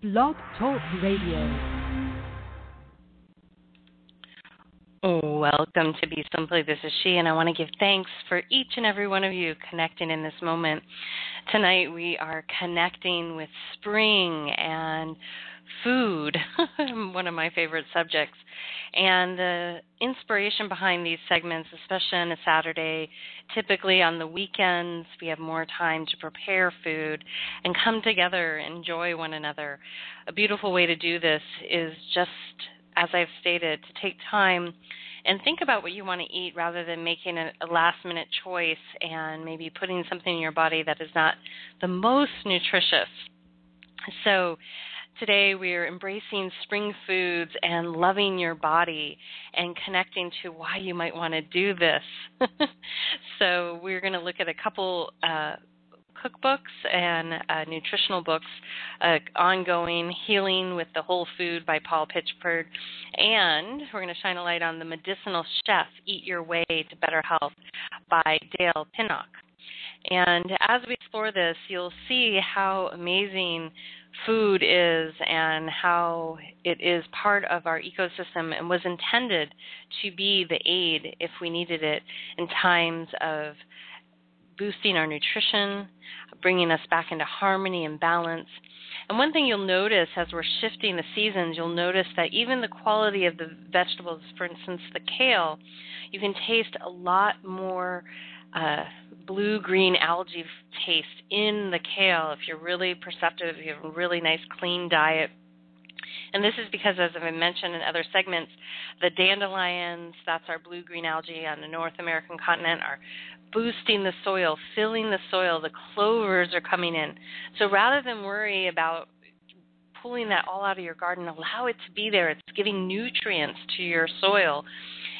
Blog Talk Radio. Welcome to Be Simply. This is she, and I want to give thanks for each and every one of you connecting in this moment. Tonight we are connecting with spring and food, one of my favorite subjects. And the inspiration behind these segments, especially on a Saturday, typically on the weekends, we have more time to prepare food and come together, enjoy one another. A beautiful way to do this is just, as I've stated, to take time and think about what you want to eat rather than making a, a last minute choice and maybe putting something in your body that is not the most nutritious. So, Today we are embracing spring foods and loving your body and connecting to why you might want to do this. so we're going to look at a couple uh, cookbooks and uh, nutritional books, uh, ongoing healing with the whole food by Paul Pitchford, and we're going to shine a light on the medicinal chef, Eat Your Way to Better Health by Dale Pinnock. And as we explore this, you'll see how amazing food is and how it is part of our ecosystem and was intended to be the aid if we needed it in times of boosting our nutrition, bringing us back into harmony and balance. And one thing you'll notice as we're shifting the seasons, you'll notice that even the quality of the vegetables, for instance, the kale, you can taste a lot more uh, blue green algae taste in the kale if you're really perceptive, if you have a really nice clean diet. And this is because, as I've mentioned in other segments, the dandelions, that's our blue green algae on the North American continent, are boosting the soil, filling the soil. The clovers are coming in. So rather than worry about pulling that all out of your garden, allow it to be there. It's giving nutrients to your soil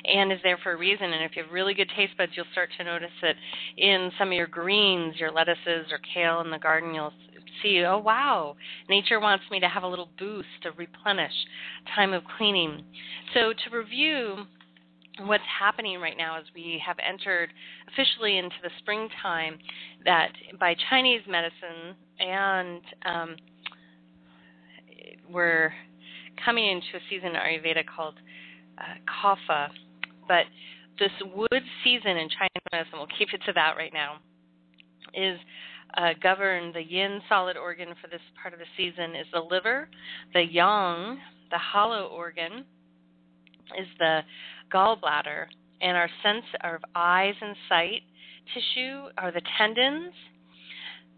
and is there for a reason. And if you have really good taste buds, you'll start to notice it in some of your greens, your lettuces or kale in the garden. You'll see, oh wow, nature wants me to have a little boost to replenish, time of cleaning. So to review what's happening right now is we have entered officially into the springtime that by Chinese medicine and um, we're coming into a season in Ayurveda called uh, Kapha, but this wood season in Chinese medicine, we'll keep it to that right now, is uh, govern the yin solid organ for this part of the season is the liver, the yang, the hollow organ, is the gallbladder, and our sense of eyes and sight tissue are the tendons,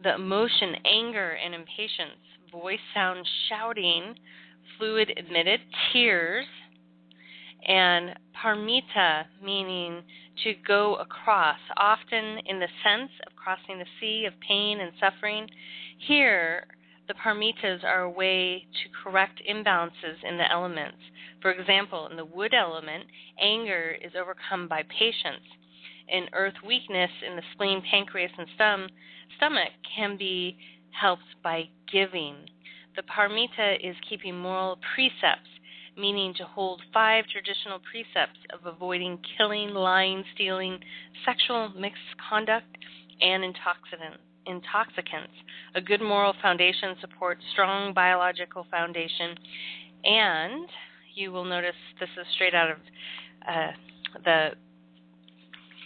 the emotion, anger, and impatience, voice, sound, shouting, fluid emitted, tears, and paramita, meaning to go across, often in the sense of crossing the sea of pain and suffering. Here, the paramitas are a way to correct imbalances in the elements. For example, in the wood element, anger is overcome by patience. In earth, weakness in the spleen, pancreas, and stom- stomach can be helped by giving. The paramita is keeping moral precepts meaning to hold five traditional precepts of avoiding killing, lying, stealing, sexual misconduct, and intoxicants. A good moral foundation supports strong biological foundation, and you will notice this is straight out of uh, the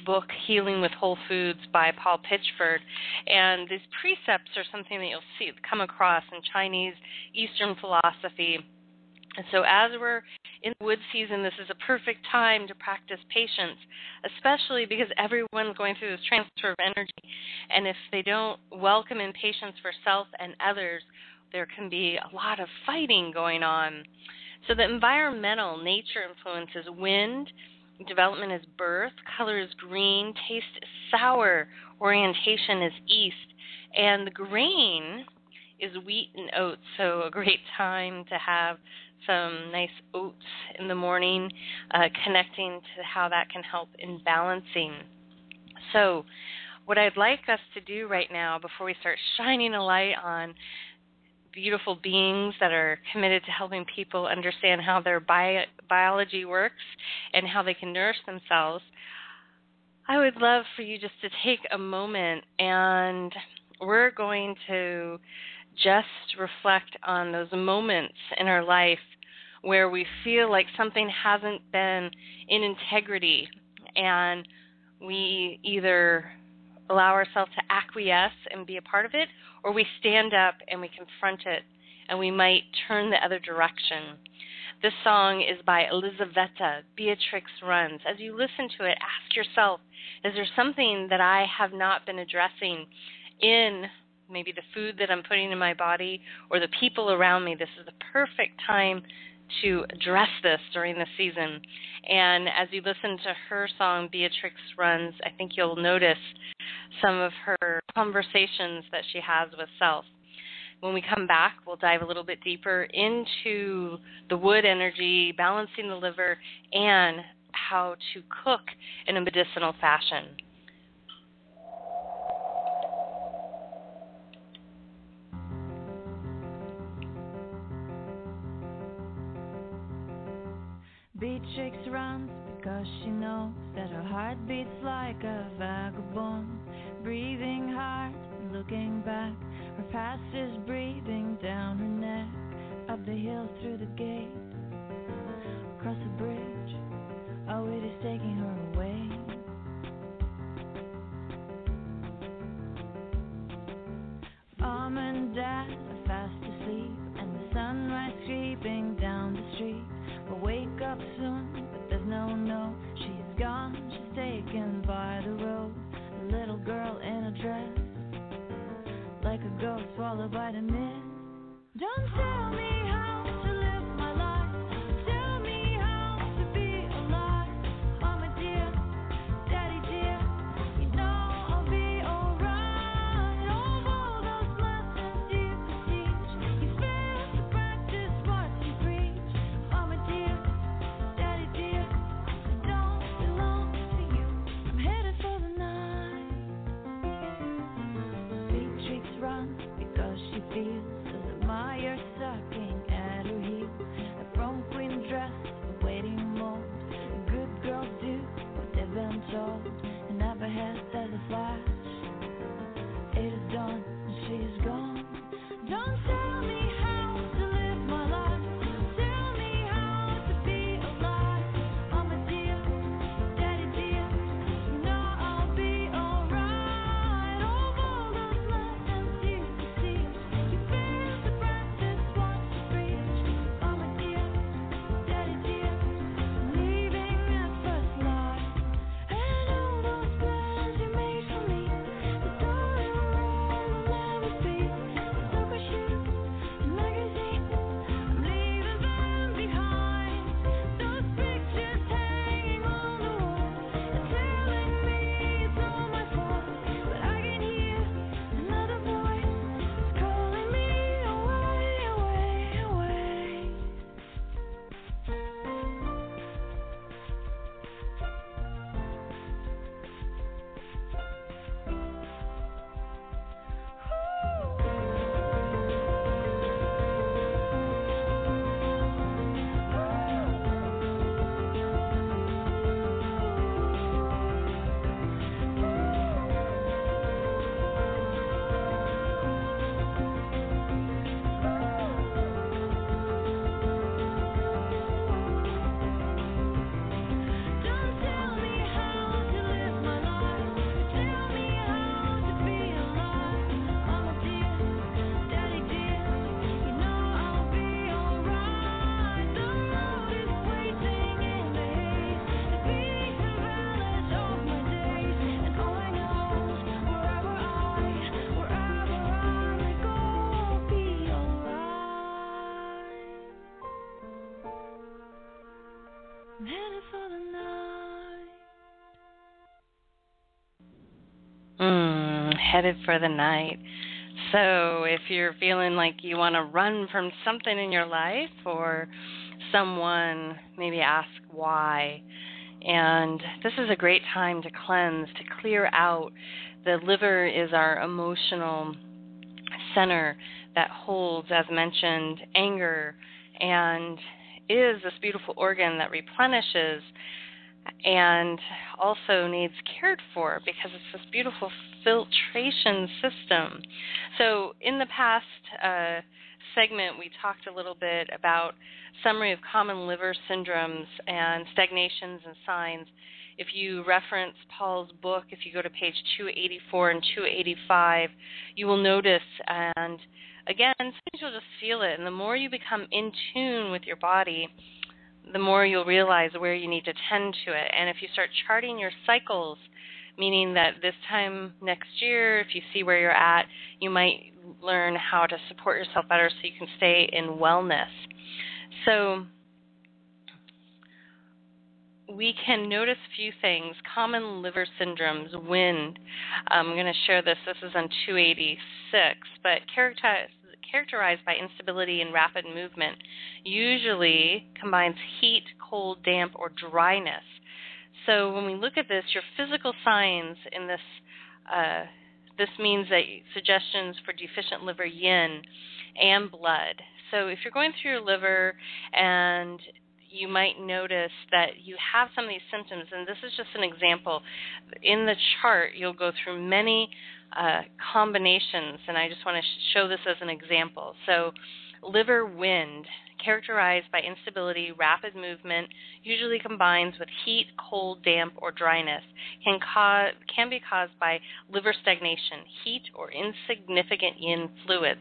book Healing with Whole Foods by Paul Pitchford. And these precepts are something that you'll see come across in Chinese Eastern philosophy and so, as we're in the wood season, this is a perfect time to practice patience, especially because everyone's going through this transfer of energy. And if they don't welcome in patience for self and others, there can be a lot of fighting going on. So, the environmental nature influences wind, development is birth, color is green, taste is sour, orientation is east, and the grain is wheat and oats. So, a great time to have some nice oats in the morning, uh, connecting to how that can help in balancing. So, what I'd like us to do right now, before we start shining a light on beautiful beings that are committed to helping people understand how their bio- biology works and how they can nourish themselves, I would love for you just to take a moment and we're going to just reflect on those moments in our life where we feel like something hasn't been in integrity and we either allow ourselves to acquiesce and be a part of it or we stand up and we confront it and we might turn the other direction. This song is by Elizaveta, Beatrix Runs. As you listen to it, ask yourself is there something that I have not been addressing in maybe the food that I'm putting in my body or the people around me? This is the perfect time to address this during the season. And as you listen to her song, Beatrix Runs, I think you'll notice some of her conversations that she has with self. When we come back, we'll dive a little bit deeper into the wood energy, balancing the liver, and how to cook in a medicinal fashion. Beatrix runs because she knows that her heart beats like a vagabond, breathing hard, looking back. Her past is breathing down her neck, up the hill through the gate, across the bridge. Oh, it is taking her away. Mom and Dad up soon, but there's no no. She's gone, she's taken by the road. A little girl in a dress, like a ghost swallowed by the mist. Don't tell me how Mm, headed for the night. So, if you're feeling like you want to run from something in your life or someone, maybe ask why. And this is a great time to cleanse, to clear out. The liver is our emotional center that holds, as mentioned, anger and is this beautiful organ that replenishes and also needs cared for because it's this beautiful filtration system. So, in the past uh, segment, we talked a little bit about summary of common liver syndromes and stagnations and signs. If you reference Paul's book, if you go to page 284 and 285, you will notice and again, sometimes you'll just feel it. And the more you become in tune with your body, the more you'll realize where you need to tend to it. And if you start charting your cycles, meaning that this time next year, if you see where you're at, you might learn how to support yourself better so you can stay in wellness. So, we can notice a few things. Common liver syndromes, wind. I'm going to share this. This is on 286, but characterized characterized by instability and rapid movement, usually combines heat, cold, damp, or dryness. So when we look at this, your physical signs in this uh, this means that suggestions for deficient liver yin and blood. So if you're going through your liver and you might notice that you have some of these symptoms, and this is just an example. In the chart, you'll go through many uh, combinations, and I just want to sh- show this as an example. So, liver wind, characterized by instability, rapid movement, usually combines with heat, cold, damp, or dryness, can, cause, can be caused by liver stagnation, heat, or insignificant yin fluids.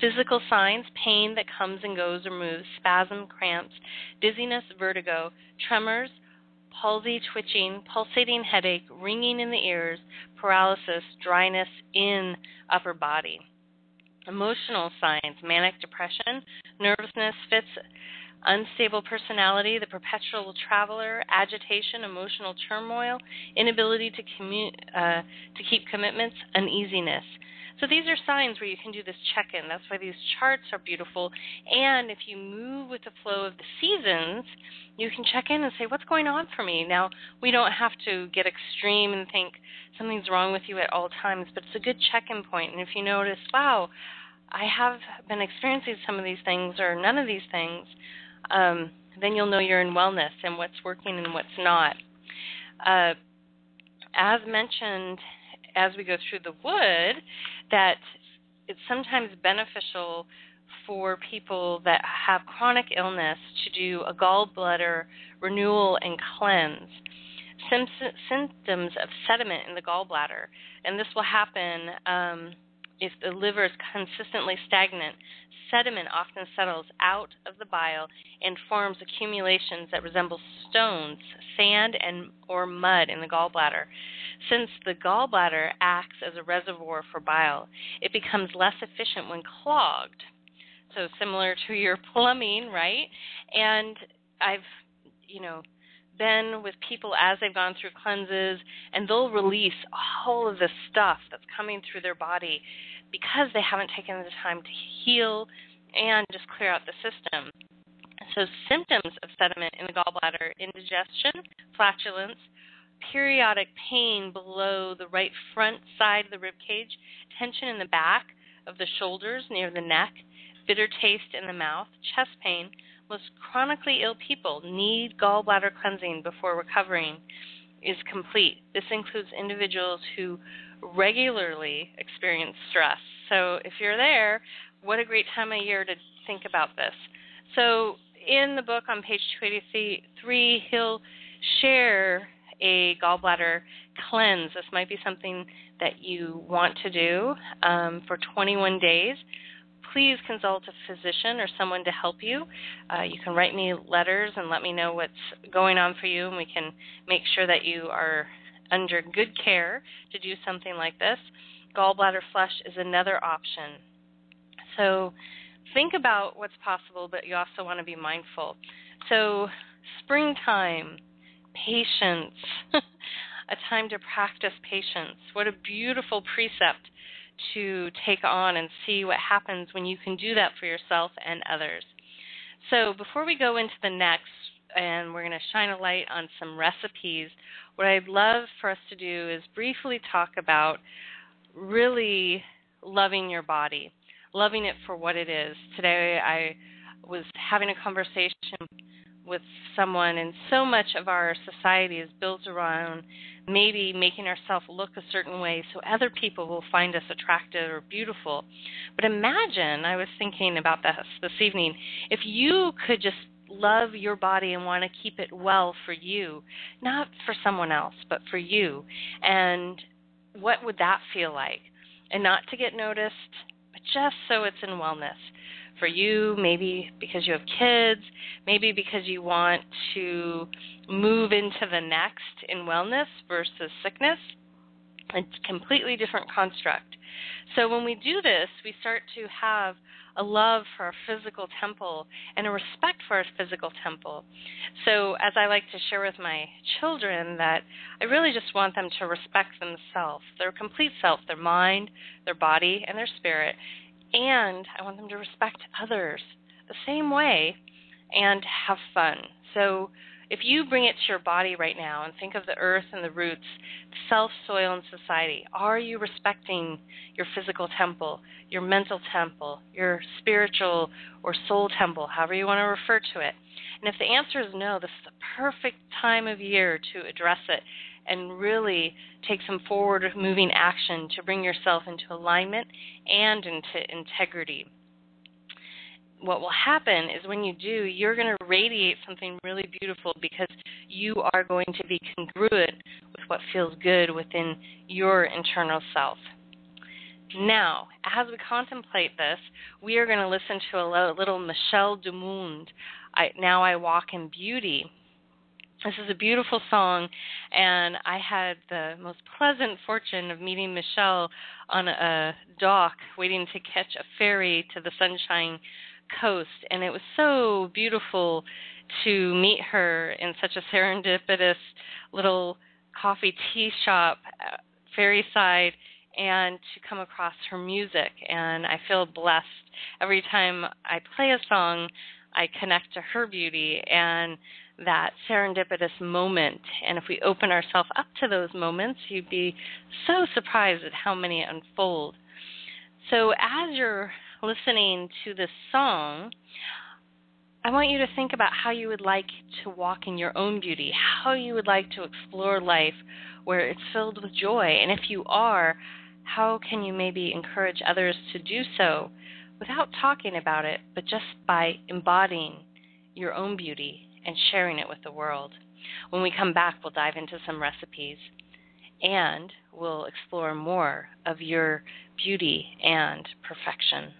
Physical signs pain that comes and goes or moves, spasm, cramps, dizziness, vertigo, tremors, palsy, twitching, pulsating headache, ringing in the ears, paralysis, dryness in upper body. Emotional signs manic depression, nervousness, fits, unstable personality, the perpetual traveler, agitation, emotional turmoil, inability to, commu- uh, to keep commitments, uneasiness. So these are signs where you can do this check in. That's why these charts are beautiful. And if you move with the flow of the seasons, you can check in and say, What's going on for me? Now, we don't have to get extreme and think something's wrong with you at all times, but it's a good check in point. And if you notice, wow, I have been experiencing some of these things or none of these things, um, then you'll know you're in wellness and what's working and what's not. Uh, as mentioned as we go through the wood that it's sometimes beneficial for people that have chronic illness to do a gallbladder renewal and cleanse. symptoms of sediment in the gallbladder, and this will happen um, if the liver is consistently stagnant. Sediment often settles out of the bile and forms accumulations that resemble stones, sand, and or mud in the gallbladder. Since the gallbladder acts as a reservoir for bile, it becomes less efficient when clogged. So similar to your plumbing, right? And I've, you know, been with people as they've gone through cleanses, and they'll release all of the stuff that's coming through their body because they haven't taken the time to heal and just clear out the system. So, symptoms of sediment in the gallbladder indigestion, flatulence, periodic pain below the right front side of the rib cage, tension in the back of the shoulders near the neck, bitter taste in the mouth, chest pain. Most chronically ill people need gallbladder cleansing before recovering is complete. This includes individuals who regularly experience stress. So if you're there, what a great time of year to think about this. So in the book on page 283, he'll share a gallbladder cleanse. This might be something that you want to do um, for 21 days. Please consult a physician or someone to help you. Uh, you can write me letters and let me know what's going on for you, and we can make sure that you are under good care to do something like this. Gallbladder flush is another option. So think about what's possible, but you also want to be mindful. So, springtime, patience, a time to practice patience. What a beautiful precept to take on and see what happens when you can do that for yourself and others. So, before we go into the next, and we're going to shine a light on some recipes, what I'd love for us to do is briefly talk about really loving your body, loving it for what it is. Today, I was having a conversation with someone, and so much of our society is built around maybe making ourselves look a certain way so other people will find us attractive or beautiful. But imagine, I was thinking about this this evening, if you could just love your body and want to keep it well for you, not for someone else, but for you. And what would that feel like? And not to get noticed, but just so it's in wellness. For you, maybe because you have kids, maybe because you want to move into the next in wellness versus sickness. It's a completely different construct. So when we do this, we start to have a love for our physical temple and a respect for our physical temple. So, as I like to share with my children, that I really just want them to respect themselves, their complete self, their mind, their body, and their spirit. And I want them to respect others the same way and have fun. So, if you bring it to your body right now and think of the earth and the roots, self, soil, and society, are you respecting your physical temple, your mental temple, your spiritual or soul temple, however you want to refer to it? And if the answer is no, this is the perfect time of year to address it and really take some forward moving action to bring yourself into alignment and into integrity what will happen is when you do, you're going to radiate something really beautiful because you are going to be congruent with what feels good within your internal self. Now, as we contemplate this, we are going to listen to a little Michelle Dumond. I, now I walk in beauty. This is a beautiful song, and I had the most pleasant fortune of meeting Michelle on a dock waiting to catch a ferry to the Sunshine coast, and it was so beautiful to meet her in such a serendipitous little coffee tea shop, uh, ferry side, and to come across her music. And I feel blessed every time I play a song. I connect to her beauty and that serendipitous moment. And if we open ourselves up to those moments, you'd be so surprised at how many unfold. So as you're listening to this song, I want you to think about how you would like to walk in your own beauty, how you would like to explore life where it's filled with joy. And if you are, how can you maybe encourage others to do so without talking about it, but just by embodying your own beauty and sharing it with the world? When we come back, we'll dive into some recipes and we'll explore more of your beauty and perfection.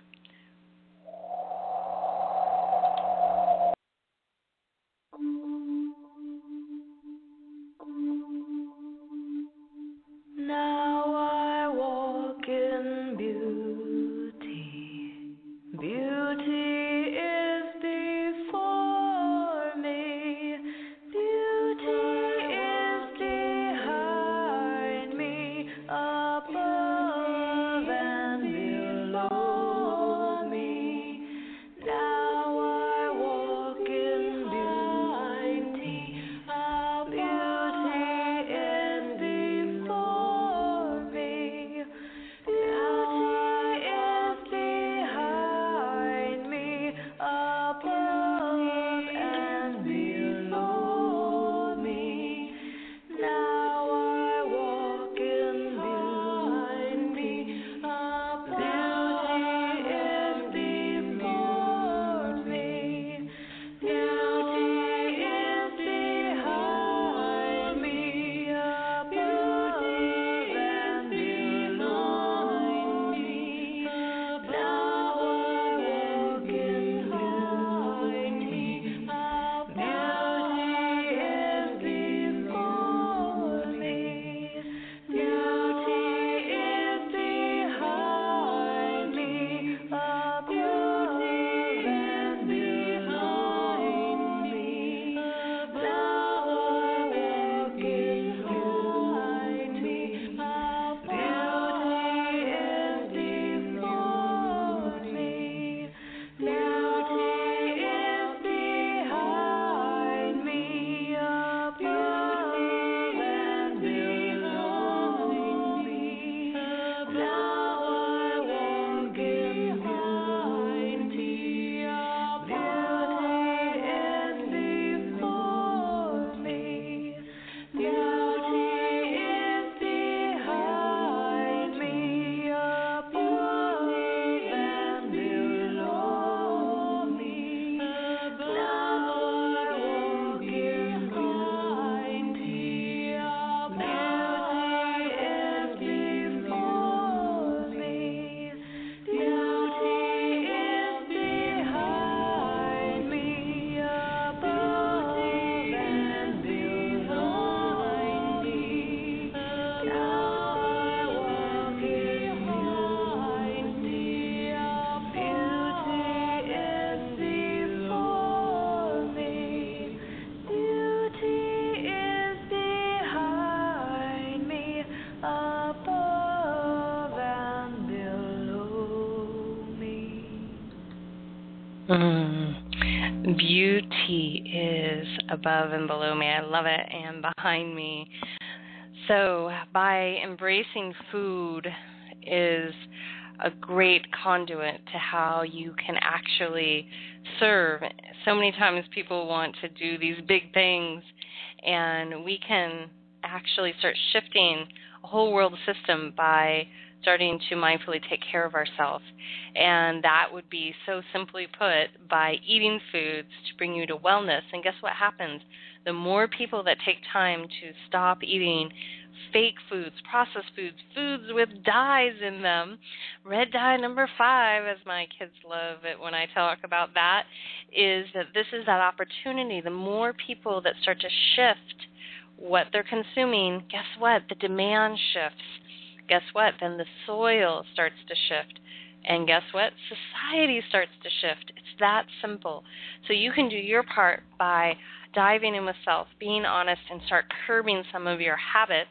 Mm. Beauty is above and below me. I love it, and behind me. So, by embracing food, is a great conduit to how you can actually serve. So many times people want to do these big things, and we can actually start shifting a whole world system by starting to mindfully take care of ourselves. And that would be so simply put by eating foods to bring you to wellness. And guess what happens? The more people that take time to stop eating fake foods, processed foods, foods with dyes in them. Red dye number five, as my kids love it when I talk about that, is that this is that opportunity. The more people that start to shift what they're consuming, guess what? The demand shifts. Guess what? Then the soil starts to shift. And guess what? Society starts to shift. It's that simple. So you can do your part by diving in with self, being honest, and start curbing some of your habits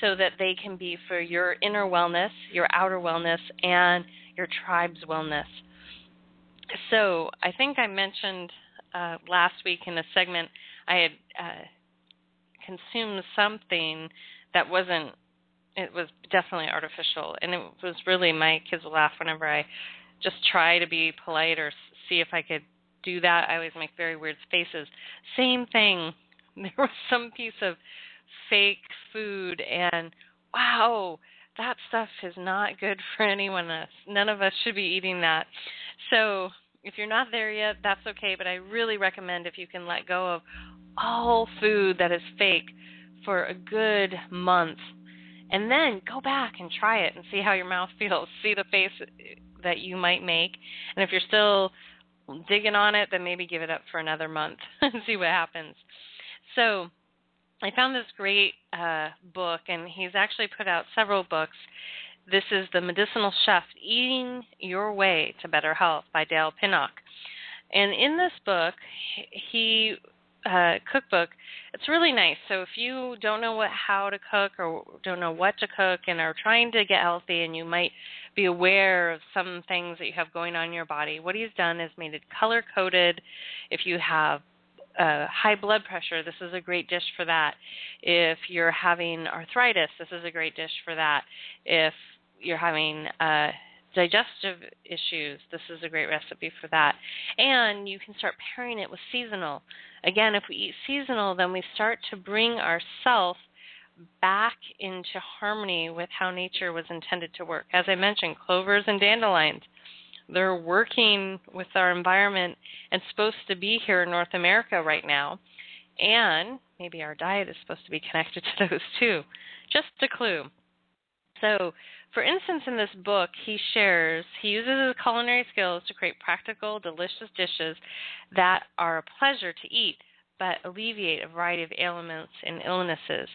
so that they can be for your inner wellness, your outer wellness, and your tribe's wellness. So I think I mentioned uh, last week in a segment I had uh, consumed something that wasn't. It was definitely artificial, and it was really my kids laugh whenever I just try to be polite or see if I could do that. I always make very weird faces. Same thing. There was some piece of fake food, and wow, that stuff is not good for anyone else. None of us should be eating that. So if you're not there yet, that's okay. But I really recommend if you can let go of all food that is fake for a good month and then go back and try it and see how your mouth feels. See the face that you might make. And if you're still digging on it, then maybe give it up for another month and see what happens. So I found this great uh, book, and he's actually put out several books. This is The Medicinal Chef Eating Your Way to Better Health by Dale Pinnock. And in this book, he uh, cookbook, it's really nice. So if you don't know what how to cook or don't know what to cook and are trying to get healthy and you might be aware of some things that you have going on in your body, what he's done is made it color coded. If you have uh, high blood pressure, this is a great dish for that. If you're having arthritis, this is a great dish for that. If you're having uh, digestive issues, this is a great recipe for that. And you can start pairing it with seasonal. Again, if we eat seasonal, then we start to bring ourself back into harmony with how nature was intended to work. As I mentioned, clovers and dandelions. They're working with our environment and supposed to be here in North America right now. And maybe our diet is supposed to be connected to those too. Just a clue. So, for instance, in this book, he shares he uses his culinary skills to create practical, delicious dishes that are a pleasure to eat but alleviate a variety of ailments and illnesses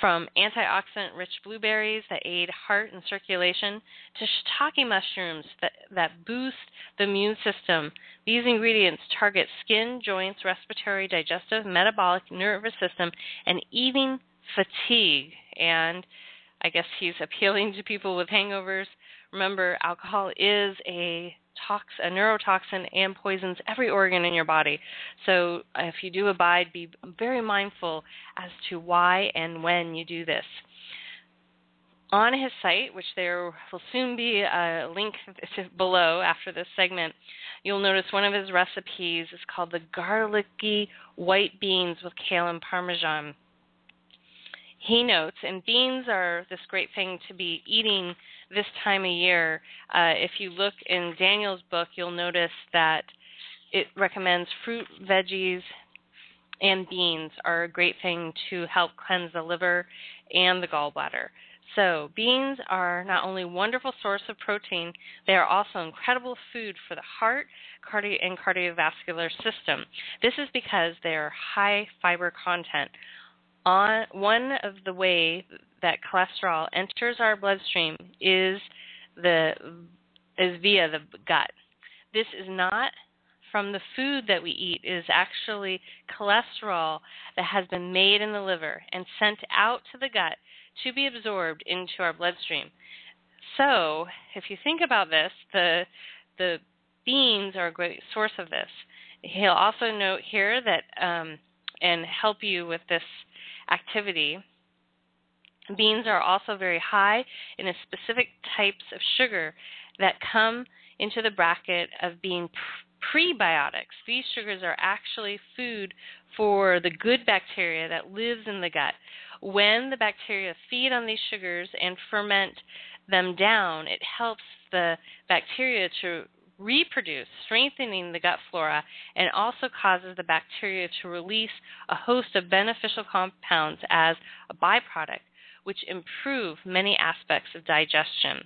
from antioxidant rich blueberries that aid heart and circulation to shiitake mushrooms that, that boost the immune system. These ingredients target skin, joints, respiratory, digestive, metabolic, nervous system, and even fatigue. And I guess he's appealing to people with hangovers. Remember, alcohol is a tox a neurotoxin and poisons every organ in your body. So if you do abide, be very mindful as to why and when you do this. On his site, which there will soon be a link below after this segment, you'll notice one of his recipes is called the garlicky white beans with kale and parmesan. He notes, and beans are this great thing to be eating this time of year. Uh, if you look in Daniel's book, you'll notice that it recommends fruit, veggies, and beans are a great thing to help cleanse the liver and the gallbladder. So, beans are not only a wonderful source of protein, they are also incredible food for the heart cardio- and cardiovascular system. This is because they are high fiber content. On one of the way that cholesterol enters our bloodstream is the is via the gut. This is not from the food that we eat. It is actually cholesterol that has been made in the liver and sent out to the gut to be absorbed into our bloodstream. So, if you think about this, the the beans are a great source of this. He'll also note here that um, and help you with this activity. Beans are also very high in specific types of sugar that come into the bracket of being prebiotics. These sugars are actually food for the good bacteria that lives in the gut. When the bacteria feed on these sugars and ferment them down, it helps the bacteria to reproduce, strengthening the gut flora, and also causes the bacteria to release a host of beneficial compounds as a byproduct, which improve many aspects of digestion.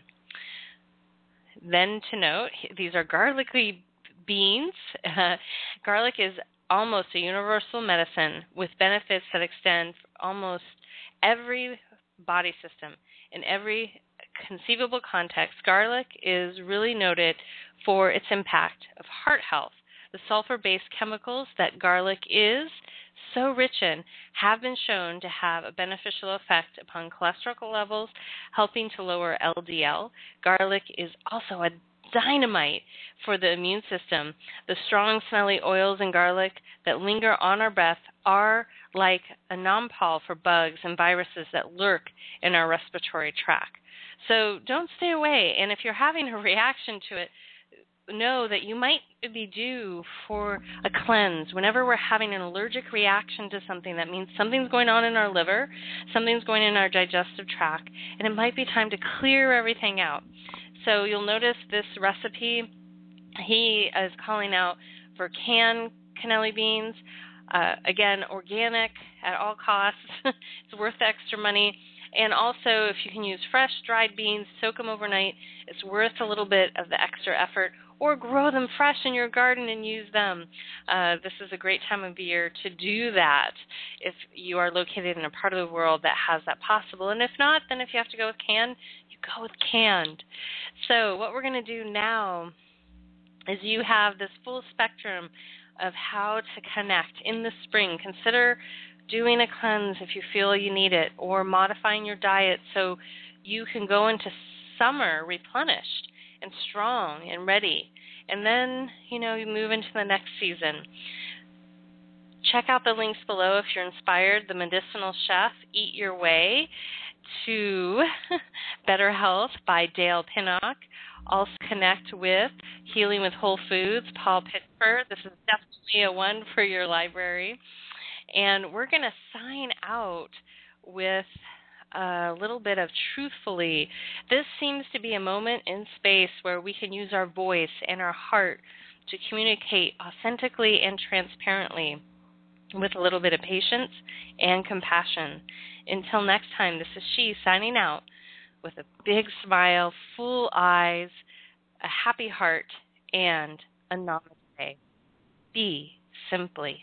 Then to note, these are garlicky beans. Garlic is almost a universal medicine with benefits that extend almost every body system in every conceivable context. Garlic is really noted for its impact of heart health. The sulfur based chemicals that garlic is so rich in have been shown to have a beneficial effect upon cholesterol levels, helping to lower LDL. Garlic is also a dynamite for the immune system. The strong, smelly oils in garlic that linger on our breath are like a napalm for bugs and viruses that lurk in our respiratory tract. So don't stay away. And if you're having a reaction to it, know that you might be due for a cleanse. Whenever we're having an allergic reaction to something, that means something's going on in our liver, something's going in our digestive tract, and it might be time to clear everything out. So you'll notice this recipe, he is calling out for canned cannelli beans. Uh, again, organic at all costs. it's worth the extra money. And also, if you can use fresh dried beans, soak them overnight, it's worth a little bit of the extra effort. Or grow them fresh in your garden and use them. Uh, this is a great time of year to do that if you are located in a part of the world that has that possible. And if not, then if you have to go with canned, you go with canned. So, what we're going to do now is you have this full spectrum of how to connect in the spring. Consider doing a cleanse if you feel you need it, or modifying your diet so you can go into summer replenished and strong and ready. And then, you know, you move into the next season. Check out the links below if you're inspired. The Medicinal Chef, Eat Your Way to Better Health by Dale Pinnock. Also connect with Healing with Whole Foods, Paul Pitchford. This is definitely a one for your library. And we're going to sign out with a little bit of truthfully. This seems to be a moment in space where we can use our voice and our heart to communicate authentically and transparently with a little bit of patience and compassion. Until next time, this is she signing out with a big smile, full eyes, a happy heart, and a namaste. Be simply.